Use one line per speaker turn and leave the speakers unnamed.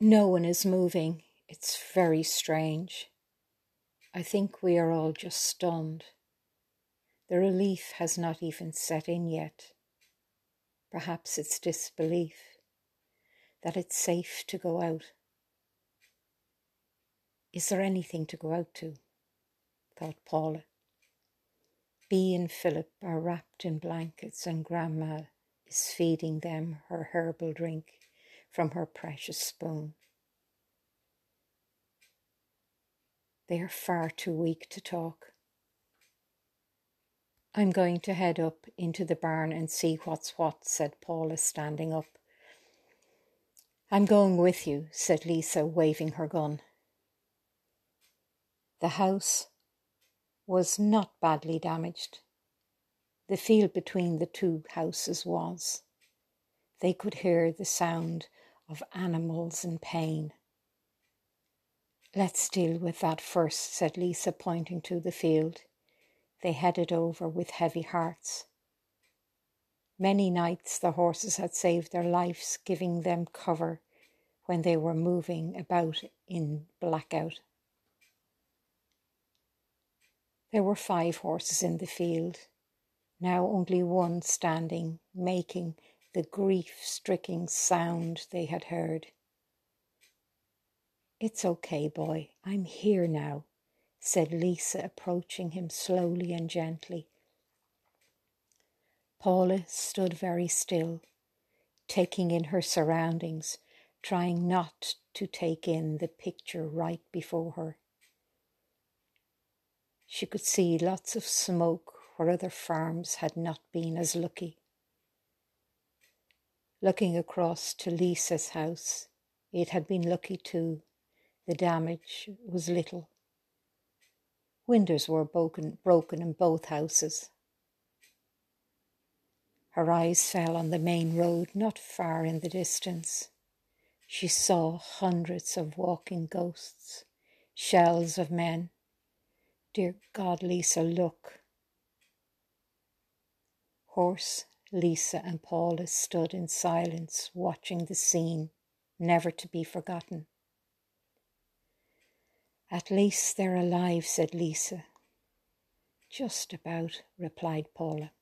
No one is moving. It's very strange. I think we are all just stunned. The relief has not even set in yet. Perhaps it's disbelief that it's safe to go out. Is there anything to go out to? thought Paula. Bee and Philip are wrapped in blankets, and Grandma is feeding them her herbal drink from her precious spoon. They are far too weak to talk. I'm going to head up into the barn and see what's what, said Paula, standing up. I'm going with you, said Lisa, waving her gun. The house was not badly damaged. The field between the two houses was. They could hear the sound of animals in pain. Let's deal with that first, said Lisa, pointing to the field. They headed over with heavy hearts. Many nights the horses had saved their lives, giving them cover when they were moving about in blackout. There were five horses in the field, now only one standing, making the grief stricken sound they had heard. It's okay, boy, I'm here now, said Lisa, approaching him slowly and gently. Paula stood very still, taking in her surroundings, trying not to take in the picture right before her. She could see lots of smoke where other farms had not been as lucky. Looking across to Lisa's house, it had been lucky too. The damage was little. Windows were broken, broken in both houses. Her eyes fell on the main road not far in the distance. She saw hundreds of walking ghosts, shells of men. Dear God, Lisa, look. Horse, Lisa, and Paula stood in silence, watching the scene, never to be forgotten. At least they're alive, said Lisa. Just about, replied Paula.